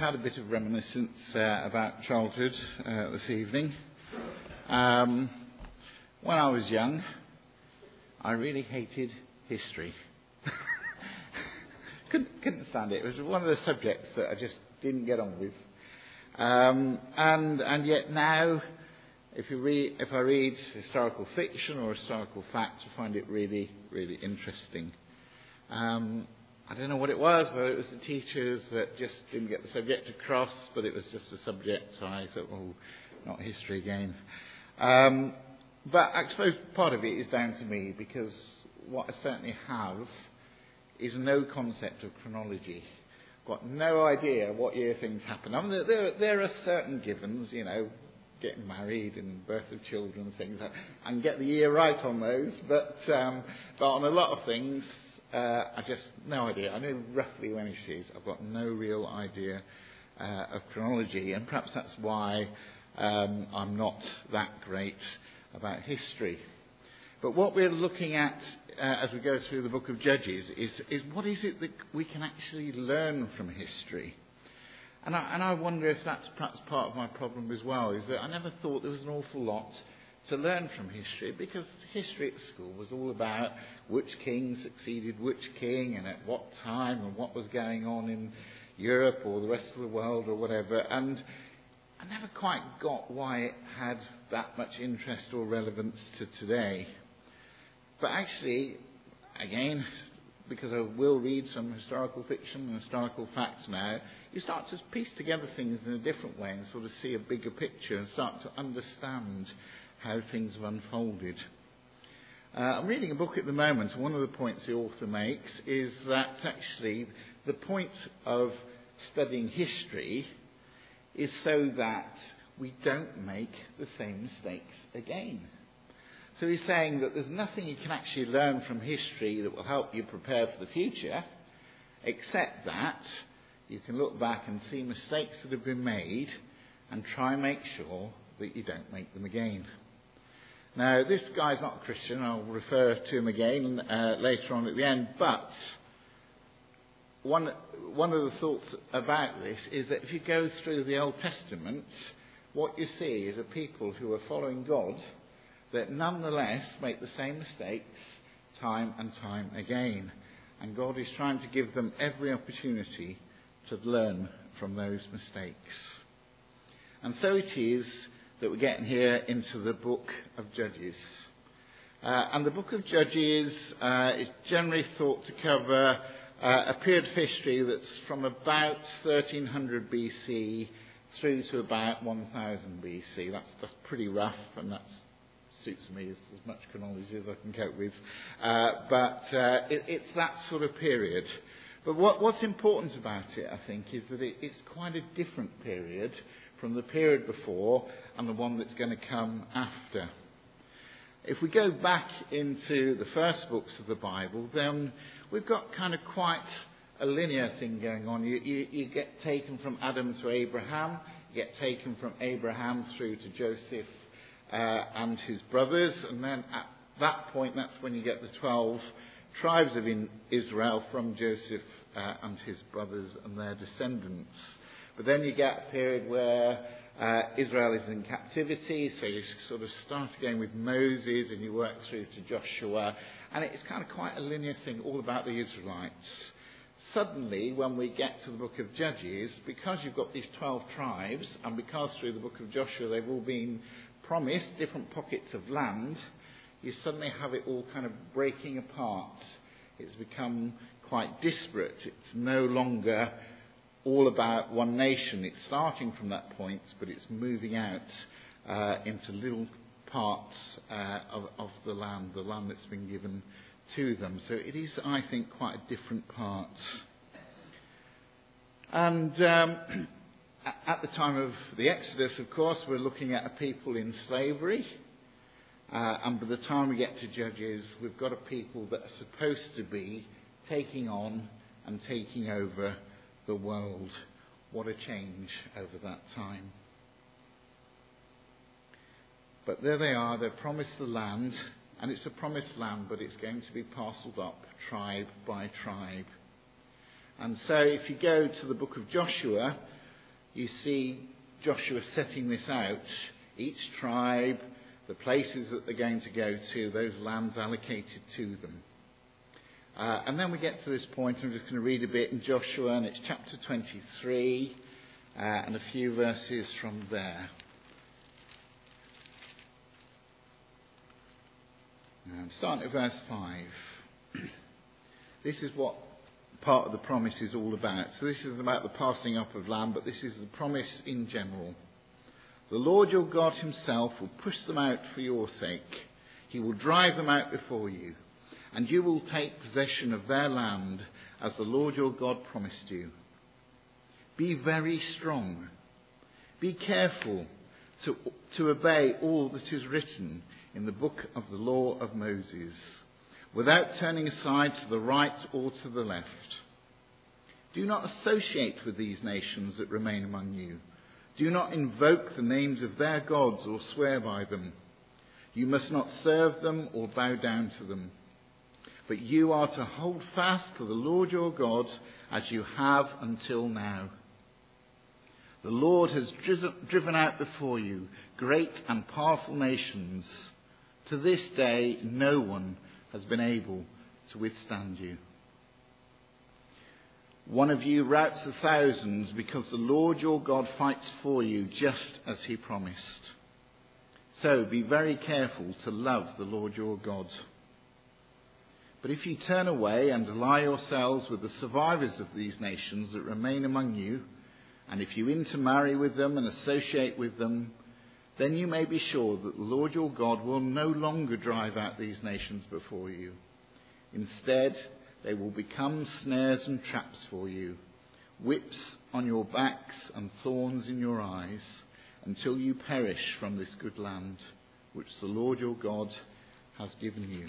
had a bit of reminiscence uh, about childhood uh, this evening. Um, when I was young, I really hated history. couldn't, couldn't stand it. It was one of the subjects that I just didn't get on with. Um, and, and yet now, if, you if I read historical fiction or historical fact, I find it really, really interesting. Um, I don't know what it was, whether it was the teachers that just didn't get the subject across, but it was just a subject, so I thought, oh, not history again. Um, but I suppose part of it is down to me because what I certainly have is no concept of chronology. I've Got no idea what year things happen. I mean, there, there are certain givens, you know, getting married and birth of children and things. Can get the year right on those, but um, but on a lot of things, uh, I just, no idea. I know roughly when it is. I've got no real idea uh, of chronology, and perhaps that's why um, I'm not that great about history. But what we're looking at uh, as we go through the book of Judges is, is what is it that we can actually learn from history? And I, and I wonder if that's perhaps part of my problem as well, is that I never thought there was an awful lot to learn from history because history at school was all about which king succeeded which king and at what time and what was going on in Europe or the rest of the world or whatever. And I never quite got why it had that much interest or relevance to today. But actually, again, because I will read some historical fiction and historical facts now, you start to piece together things in a different way and sort of see a bigger picture and start to understand how things have unfolded. Uh, I'm reading a book at the moment, one of the points the author makes is that actually the point of studying history is so that we don't make the same mistakes again. So he's saying that there's nothing you can actually learn from history that will help you prepare for the future, except that you can look back and see mistakes that have been made and try and make sure that you don't make them again. Now, this guy's not a Christian. I'll refer to him again uh, later on at the end. But one, one of the thoughts about this is that if you go through the Old Testament, what you see is a people who are following God that nonetheless make the same mistakes time and time again. And God is trying to give them every opportunity to learn from those mistakes. And so it is that we're getting here into the book of Judges. Uh, and the book of Judges uh, is generally thought to cover uh, a period of history that's from about 1300 BC through to about 1000 BC. That's, that's pretty rough, and that suits me as, as much chronology as I can cope with. Uh, but uh, it, it's that sort of period. But what, what's important about it, I think, is that it, it's quite a different period from the period before and the one that's going to come after. If we go back into the first books of the Bible, then we've got kind of quite a linear thing going on. You, you, you get taken from Adam to Abraham, you get taken from Abraham through to Joseph uh, and his brothers, and then at that point, that's when you get the 12 tribes of Israel from Joseph uh, and his brothers and their descendants. But then you get a period where uh, Israel is in captivity, so you sort of start again with Moses and you work through to Joshua, and it's kind of quite a linear thing all about the Israelites. Suddenly, when we get to the book of Judges, because you've got these 12 tribes, and because through the book of Joshua they've all been promised different pockets of land, you suddenly have it all kind of breaking apart. It's become quite disparate. It's no longer all about one nation. It's starting from that point, but it's moving out uh, into little parts uh, of, of, the land, the land that's been given to them. So it is, I think, quite a different part. And um, at the time of the Exodus, of course, we're looking at a people in slavery. Uh, and by the time we get to Judges, we've got a people that are supposed to be taking on and taking over the world. What a change over that time. But there they are, they're promised the land, and it's a promised land, but it's going to be parcelled up tribe by tribe. And so if you go to the book of Joshua, you see Joshua setting this out. Each tribe, the places that they're going to go to, those lands allocated to them. Uh, and then we get to this point, I'm just going to read a bit in Joshua, and it's chapter 23, uh, and a few verses from there. Um, starting at verse 5. this is what part of the promise is all about. So this is about the passing up of land, but this is the promise in general. The Lord your God himself will push them out for your sake. He will drive them out before you, and you will take possession of their land as the Lord your God promised you. Be very strong. Be careful to, to obey all that is written in the book of the law of Moses, without turning aside to the right or to the left. Do not associate with these nations that remain among you. Do not invoke the names of their gods or swear by them. You must not serve them or bow down to them. But you are to hold fast to the Lord your God as you have until now. The Lord has driven out before you great and powerful nations to this day, no one has been able to withstand you. One of you routs a thousand because the Lord your God fights for you just as he promised. So be very careful to love the Lord your God. But if you turn away and ally yourselves with the survivors of these nations that remain among you, and if you intermarry with them and associate with them, then you may be sure that the Lord your God will no longer drive out these nations before you. Instead, they will become snares and traps for you, whips on your backs and thorns in your eyes, until you perish from this good land which the Lord your God has given you.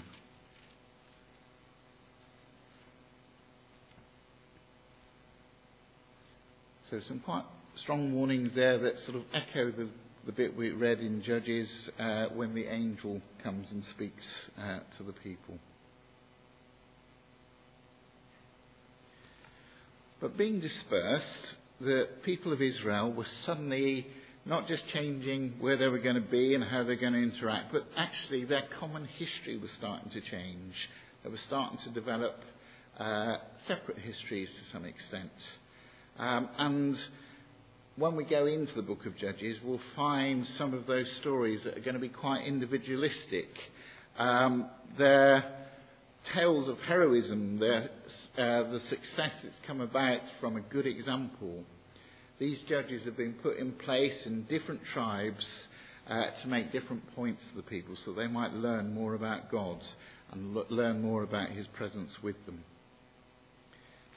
So, some quite strong warnings there that sort of echo the the bit we read in Judges uh, when the angel comes and speaks uh, to the people. But being dispersed, the people of Israel were suddenly not just changing where they were going to be and how they're going to interact, but actually their common history was starting to change. They were starting to develop uh, separate histories to some extent. Um, and when we go into the book of Judges, we'll find some of those stories that are going to be quite individualistic. Um, they're tales of heroism, they're, uh, the success that's come about from a good example. These judges have been put in place in different tribes uh, to make different points to the people so they might learn more about God and learn more about His presence with them.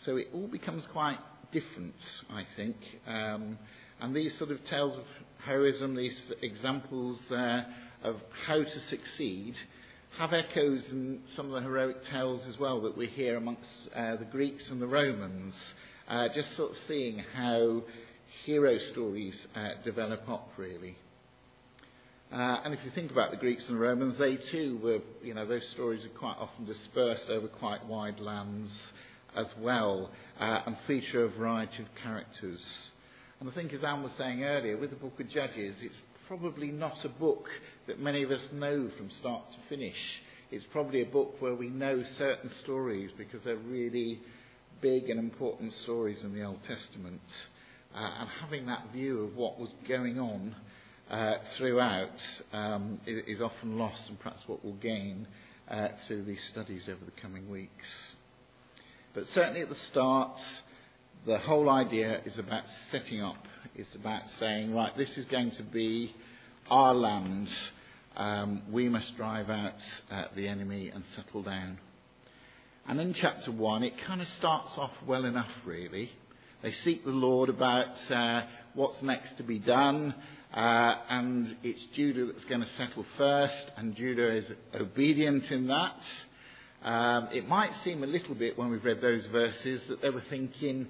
So it all becomes quite different, I think. Um, and these sort of tales of heroism, these examples uh, of how to succeed, have echoes in some of the heroic tales as well that we hear amongst uh, the Greeks and the Romans. Uh, just sort of seeing how hero stories uh, develop up, really. Uh, and if you think about the Greeks and the Romans, they too were, you know, those stories are quite often dispersed over quite wide lands as well uh, and feature a variety of characters. And I think, as Anne was saying earlier, with the book of Judges, it's probably not a book that many of us know from start to finish. It's probably a book where we know certain stories because they're really big and important stories in the Old Testament. Uh, and having that view of what was going on uh, throughout um, is, often lost, and perhaps what we'll gain uh, through these studies over the coming weeks. But certainly at the start, the whole idea is about setting up. It's about saying, right, this is going to be our land. Um, we must drive out uh, the enemy and settle down. And in chapter 1, it kind of starts off well enough, really. They seek the Lord about uh, what's next to be done, uh, and it's Judah that's going to settle first, and Judah is obedient in that. Um, it might seem a little bit when we've read those verses that they were thinking,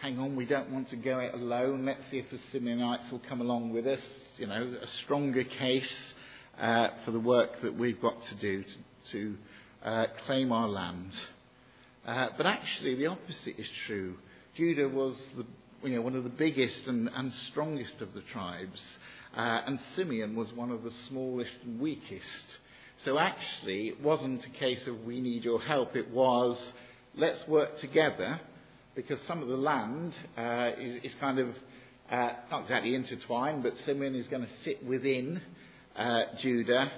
hang on, we don't want to go it alone. Let's see if the Simeonites will come along with us. You know, a stronger case uh, for the work that we've got to do to, to uh, claim our land. Uh, but actually, the opposite is true. Judah was the you know, one of the biggest and, and strongest of the tribes. Uh, and Simeon was one of the smallest and weakest. So actually, it wasn't a case of we need your help. It was let's work together because some of the land uh, is, is, kind of uh, not exactly intertwined, but Simeon is going to sit within uh, Judah.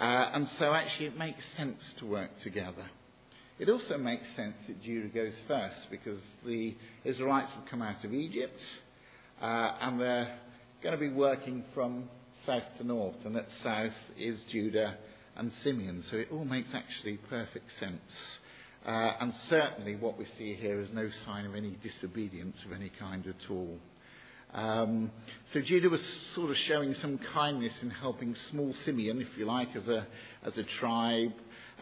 Uh, and so actually, it makes sense to work together. It also makes sense that Judah goes first because the Israelites have come out of Egypt uh, and they're going to be working from south to north, and that south is Judah and Simeon. So it all makes actually perfect sense. Uh, and certainly what we see here is no sign of any disobedience of any kind at all. Um, so Judah was sort of showing some kindness in helping small Simeon, if you like, as a, as a tribe,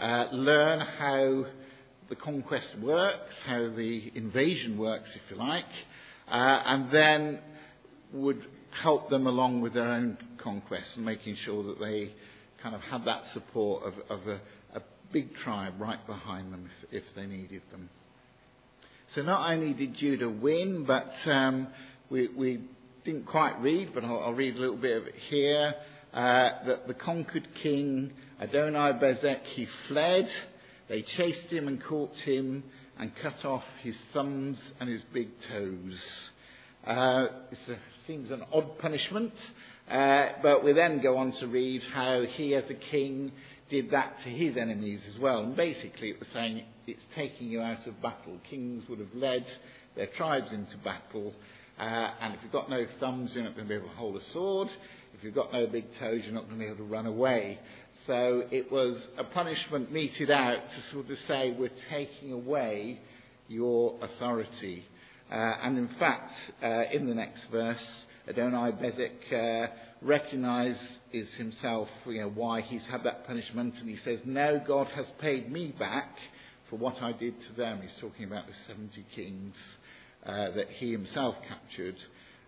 uh, learn how the conquest works, how the invasion works, if you like, uh, and then would help them along with their own conquest and making sure that they kind of had that support of, of a, a, big tribe right behind them if, if, they needed them. So not only did Judah win, but um, we, we, didn't quite read, but I'll, I'll, read a little bit of it here, uh, that the conquered king Adoni-Bezek, he fled, they chased him and caught him and cut off his thumbs and his big toes. Uh, it seems an odd punishment, uh, but we then go on to read how he, as a king, did that to his enemies as well. And basically, it was saying it's taking you out of battle. Kings would have led their tribes into battle, uh, and if you've got no thumbs, you're not going to be able to hold a sword. If you've got no big toes, you're not going to be able to run away. So it was a punishment meted out to sort of say, we're taking away your authority. Uh, and in fact, uh, in the next verse, Adoni-Bezek uh, recognizes himself, you know, why he's had that punishment, and he says, No, God has paid me back for what I did to them. He's talking about the 70 kings uh, that he himself captured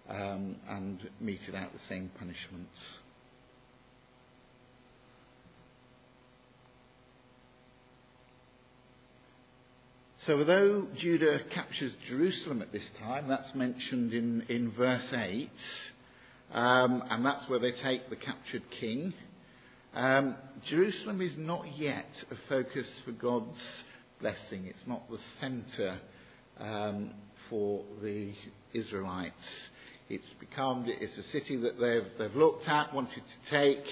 um, and meted out the same punishments. So, although Judah captures Jerusalem at this time, that's mentioned in, in verse 8, um, and that's where they take the captured king. Um, Jerusalem is not yet a focus for God's blessing. It's not the centre um, for the Israelites. It's become it's a city that they've they've looked at, wanted to take,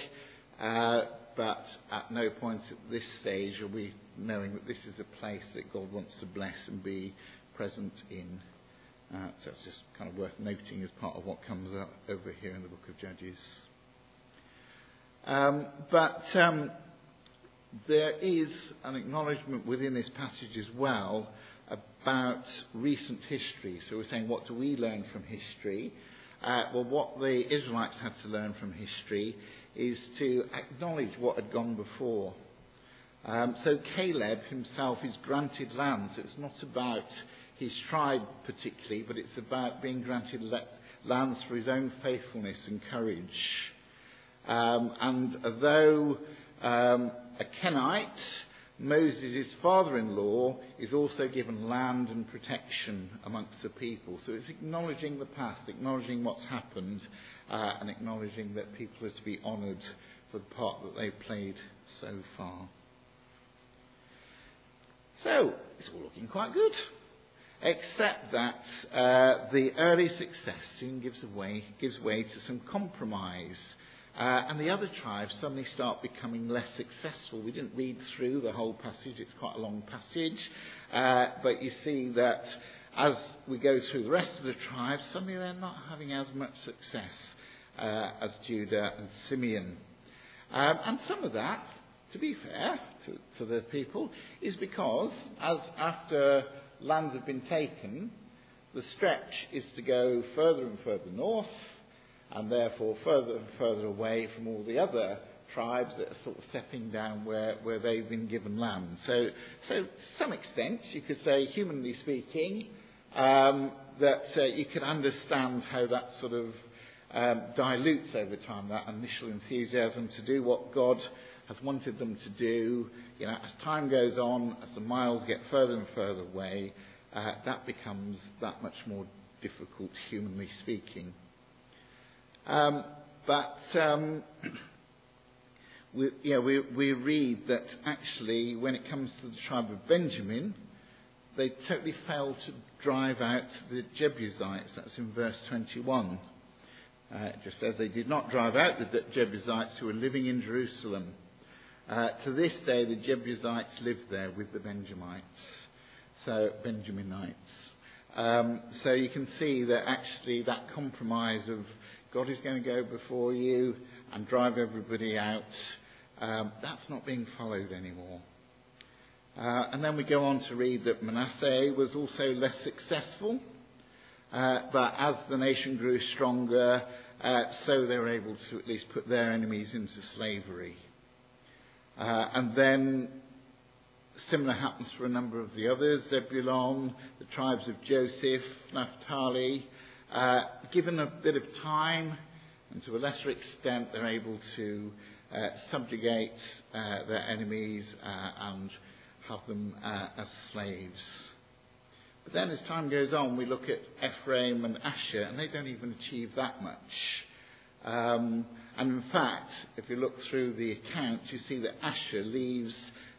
uh, but at no point at this stage are we knowing that this is a place that God wants to bless and be present in. Uh, so it's just kind of worth noting as part of what comes up over here in the book of Judges. Um, but um, there is an acknowledgement within this passage as well about recent history. So we're saying, what do we learn from history? Uh, well, what the Israelites had to learn from history is to acknowledge what had gone before. Um, so Caleb himself is granted land. So it's not about his tribe particularly, but it's about being granted le- lands for his own faithfulness and courage. Um, and though um, a Kenite, Moses' father-in-law, is also given land and protection amongst the people. So it's acknowledging the past, acknowledging what's happened, uh, and acknowledging that people are to be honoured for the part that they've played so far. So, it's all looking quite good. Except that uh, the early success soon gives, away, gives way to some compromise. Uh, and the other tribes suddenly start becoming less successful. We didn't read through the whole passage, it's quite a long passage. Uh, but you see that as we go through the rest of the tribes, suddenly they're not having as much success uh, as Judah and Simeon. Um, and some of that, to be fair, to, to the people is because, as after lands have been taken, the stretch is to go further and further north, and therefore further and further away from all the other tribes that are sort of stepping down where, where they've been given land. So, so to some extent, you could say, humanly speaking, um, that uh, you can understand how that sort of um, dilutes over time, that initial enthusiasm to do what God has wanted them to do. You know, as time goes on, as the miles get further and further away, uh, that becomes that much more difficult, humanly speaking. Um, but um, we, yeah, we, we read that actually, when it comes to the tribe of Benjamin, they totally failed to drive out the Jebusites. That's in verse 21. Uh, it just says they did not drive out the Jebusites who were living in Jerusalem. Uh, to this day, the Jebusites live there with the Benjamites, so Benjaminites. Um, so you can see that actually that compromise of God is going to go before you and drive everybody out, um, that's not being followed anymore. Uh, and then we go on to read that Manasseh was also less successful, uh, but as the nation grew stronger, uh, so they were able to at least put their enemies into slavery. Uh, and then similar happens for a number of the others Zebulon, the tribes of Joseph, Naphtali. Uh, given a bit of time, and to a lesser extent, they're able to uh, subjugate uh, their enemies uh, and have them uh, as slaves. But then, as time goes on, we look at Ephraim and Asher, and they don't even achieve that much. Um, and in fact, if you look through the account, you see that Asher leaves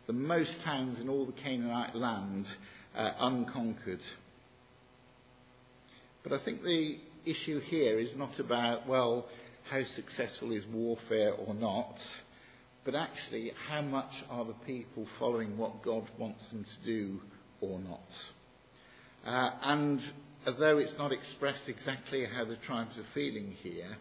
the most towns in all the Canaanite land uh, unconquered. But I think the issue here is not about, well, how successful is warfare or not, but actually how much are the people following what God wants them to do or not. Uh, and although it's not expressed exactly how the tribes are feeling here,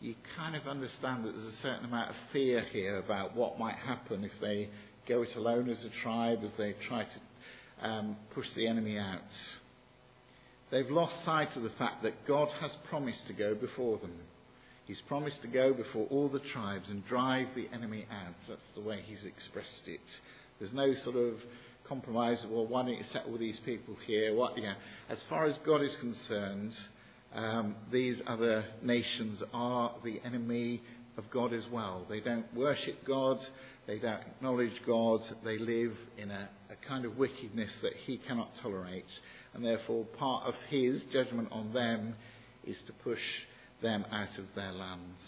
you kind of understand that there's a certain amount of fear here about what might happen if they go it alone as a tribe as they try to um, push the enemy out. They've lost sight of the fact that God has promised to go before them. He's promised to go before all the tribes and drive the enemy out. That's the way he's expressed it. There's no sort of compromise. Well, why don't you settle these people here? What, yeah. As far as God is concerned, um, these other nations are the enemy of God as well. They don't worship God. They don't acknowledge God. They live in a, a kind of wickedness that He cannot tolerate. And therefore, part of His judgment on them is to push them out of their lands.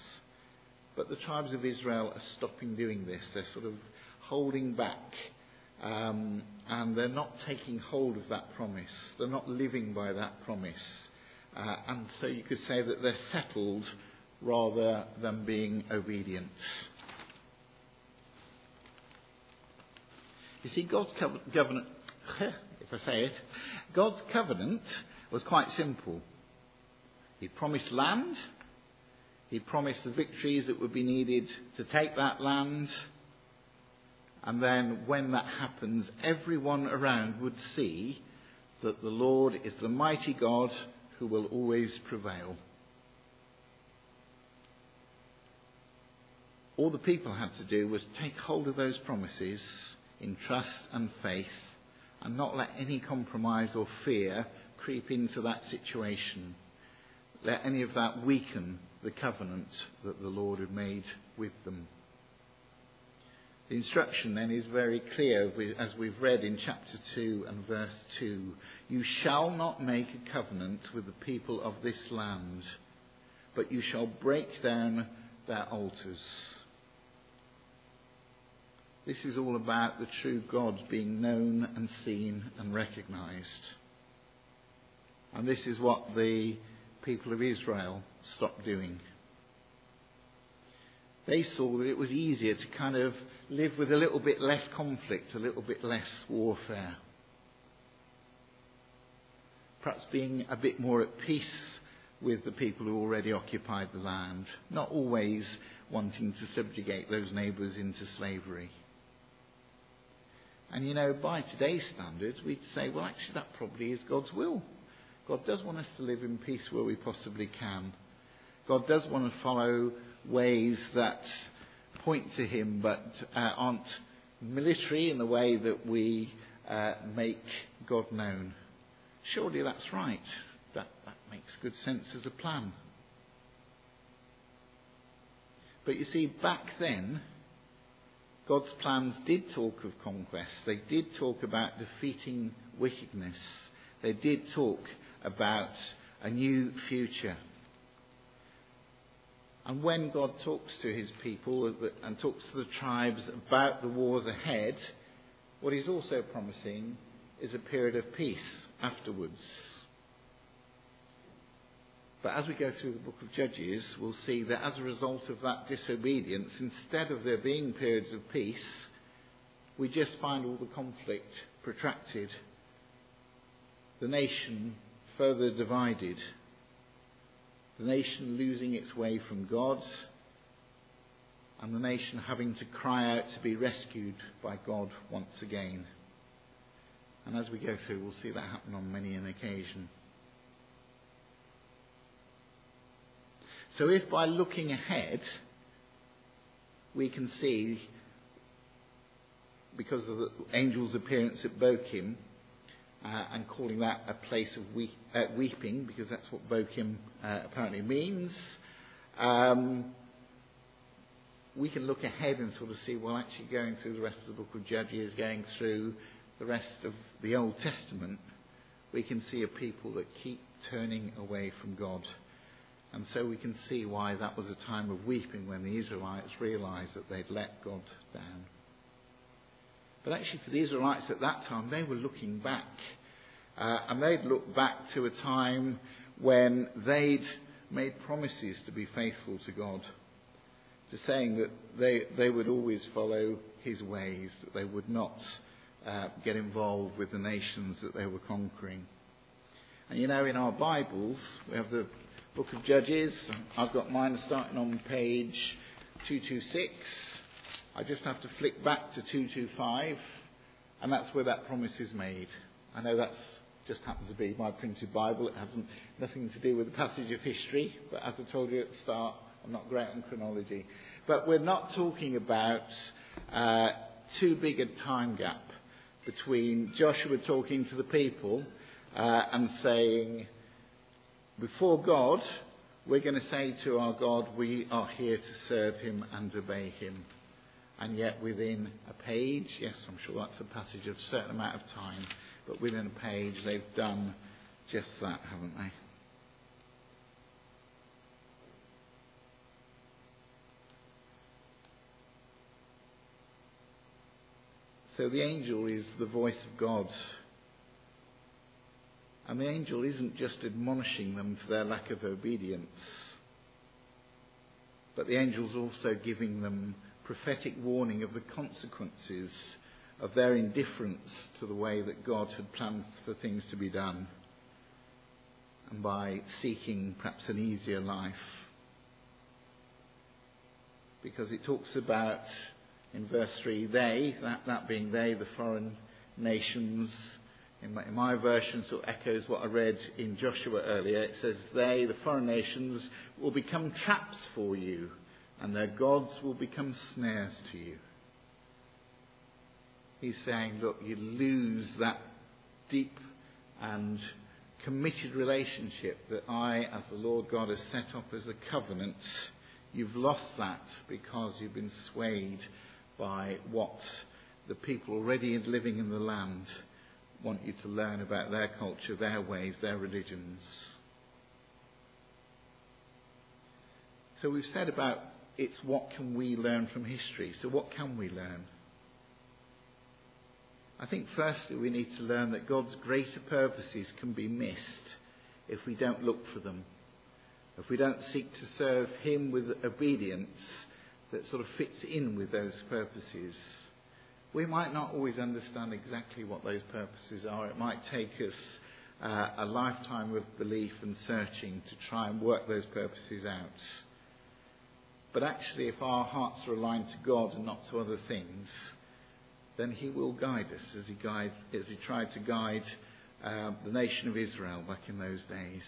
But the tribes of Israel are stopping doing this. They're sort of holding back. Um, and they're not taking hold of that promise. They're not living by that promise. Uh, and so you could say that they're settled rather than being obedient. You see, God's covenant, if I say it, God's covenant was quite simple. He promised land. He promised the victories that would be needed to take that land. And then when that happens, everyone around would see that the Lord is the mighty God who will always prevail. All the people had to do was take hold of those promises in trust and faith and not let any compromise or fear creep into that situation let any of that weaken the covenant that the Lord had made with them. The instruction then is very clear as we've read in chapter 2 and verse 2. You shall not make a covenant with the people of this land, but you shall break down their altars. This is all about the true God being known and seen and recognized. And this is what the people of Israel stopped doing. They saw that it was easier to kind of live with a little bit less conflict, a little bit less warfare. Perhaps being a bit more at peace with the people who already occupied the land, not always wanting to subjugate those neighbours into slavery. And you know, by today's standards, we'd say, well, actually, that probably is God's will. God does want us to live in peace where we possibly can. God does want to follow ways that point to Him but uh, aren't military in the way that we uh, make God known. Surely that's right. That, that makes good sense as a plan. But you see, back then, God's plans did talk of conquest. They did talk about defeating wickedness. They did talk about a new future. And when God talks to his people and talks to the tribes about the wars ahead, what he's also promising is a period of peace afterwards. But as we go through the book of Judges, we'll see that as a result of that disobedience, instead of there being periods of peace, we just find all the conflict protracted, the nation further divided, the nation losing its way from God, and the nation having to cry out to be rescued by God once again. And as we go through, we'll see that happen on many an occasion. So if by looking ahead, we can see, because of the angel's appearance at Bochim, uh, and calling that a place of weep, uh, weeping, because that's what Bochim uh, apparently means, um, we can look ahead and sort of see, well, actually going through the rest of the book of Judges, going through the rest of the Old Testament, we can see a people that keep turning away from God. And so we can see why that was a time of weeping when the Israelites realized that they'd let God down. But actually, for the Israelites at that time, they were looking back. Uh, and they'd look back to a time when they'd made promises to be faithful to God, to saying that they, they would always follow His ways, that they would not uh, get involved with the nations that they were conquering. And you know, in our Bibles, we have the book of Judges. I've got mine starting on page 226. I just have to flick back to 225, and that's where that promise is made. I know that's just happens to be my printed Bible. It has nothing to do with the passage of history, but as I told you at the start, I'm not great on chronology. But we're not talking about uh, too big a time gap between Joshua talking to the people uh, and saying, before God, we're going to say to our God, we are here to serve him and obey him. And yet within a page, yes, I'm sure that's a passage of a certain amount of time, but within a page they've done just that, haven't they? So the angel is the voice of God and the angel isn't just admonishing them for their lack of obedience, but the angel's also giving them prophetic warning of the consequences of their indifference to the way that God had planned for things to be done, and by seeking perhaps an easier life. Because it talks about, in verse 3, they, that, that being they, the foreign nations, in my, in my version, sort of echoes what I read in Joshua earlier. It says, They, the foreign nations, will become traps for you, and their gods will become snares to you. He's saying, Look, you lose that deep and committed relationship that I, as the Lord God, has set up as a covenant. You've lost that because you've been swayed by what the people already living in the land want you to learn about their culture, their ways, their religions. So we've said about it's what can we learn from history. So what can we learn? I think firstly we need to learn that God's greater purposes can be missed if we don't look for them. If we don't seek to serve Him with obedience that sort of fits in with those purposes. We might not always understand exactly what those purposes are. It might take us uh, a lifetime of belief and searching to try and work those purposes out. But actually, if our hearts are aligned to God and not to other things, then He will guide us as He, guide, as he tried to guide uh, the nation of Israel back in those days.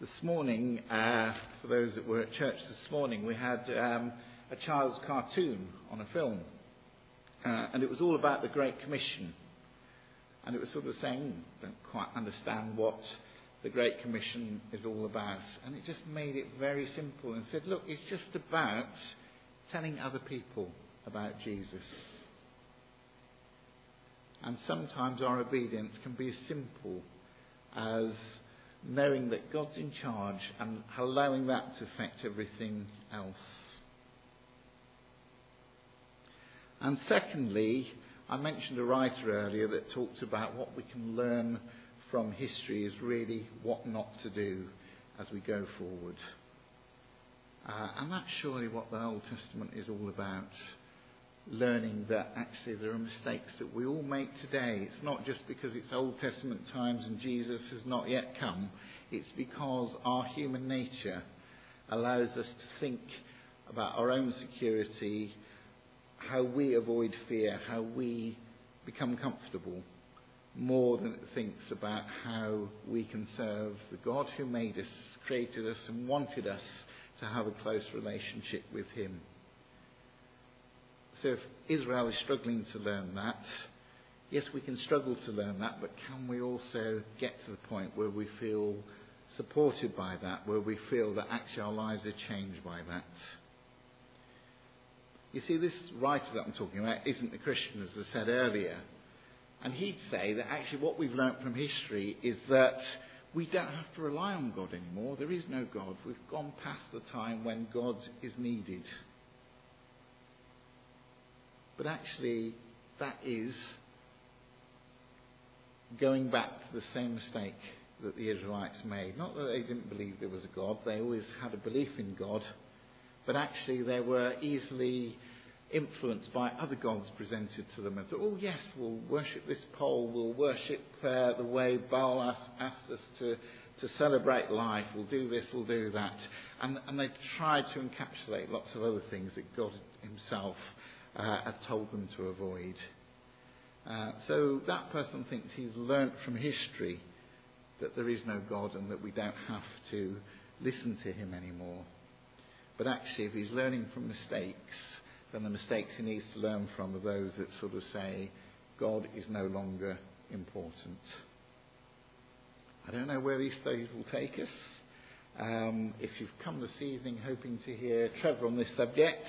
This morning, uh, for those that were at church this morning, we had. Um, a child's cartoon on a film. Uh, and it was all about the Great Commission. And it was sort of saying, don't quite understand what the Great Commission is all about. And it just made it very simple and said, look, it's just about telling other people about Jesus. And sometimes our obedience can be as simple as knowing that God's in charge and allowing that to affect everything else. And secondly, I mentioned a writer earlier that talked about what we can learn from history is really what not to do as we go forward. Uh, and that's surely what the Old Testament is all about. Learning that actually there are mistakes that we all make today. It's not just because it's Old Testament times and Jesus has not yet come. It's because our human nature allows us to think about our own security, how we avoid fear, how we become comfortable, more than it thinks about how we can serve the God who made us, created us, and wanted us to have a close relationship with Him. So if Israel is struggling to learn that, yes, we can struggle to learn that, but can we also get to the point where we feel supported by that, where we feel that actually our lives are changed by that? You see, this writer that I'm talking about isn't a Christian, as I said earlier. And he'd say that actually what we've learnt from history is that we don't have to rely on God anymore. There is no God. We've gone past the time when God is needed. But actually, that is going back to the same mistake that the Israelites made. Not that they didn't believe there was a God, they always had a belief in God, but actually they were easily influenced by other gods presented to them and thought, oh yes, we'll worship this pole, we'll worship uh, the way Baal asked, asked us to, to celebrate life, we'll do this, we'll do that. And, and they tried to encapsulate lots of other things that God himself uh, had told them to avoid. Uh, so that person thinks he's learnt from history that there is no God and that we don't have to listen to him anymore. But actually, if he's learning from mistakes, then the mistakes he needs to learn from are those that sort of say, God is no longer important. I don't know where these studies will take us. Um, if you've come this evening hoping to hear Trevor on this subject,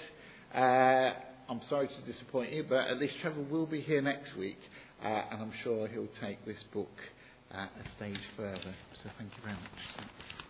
uh, I'm sorry to disappoint you, but at least Trevor will be here next week, uh, and I'm sure he'll take this book uh, a stage further. So thank you very much.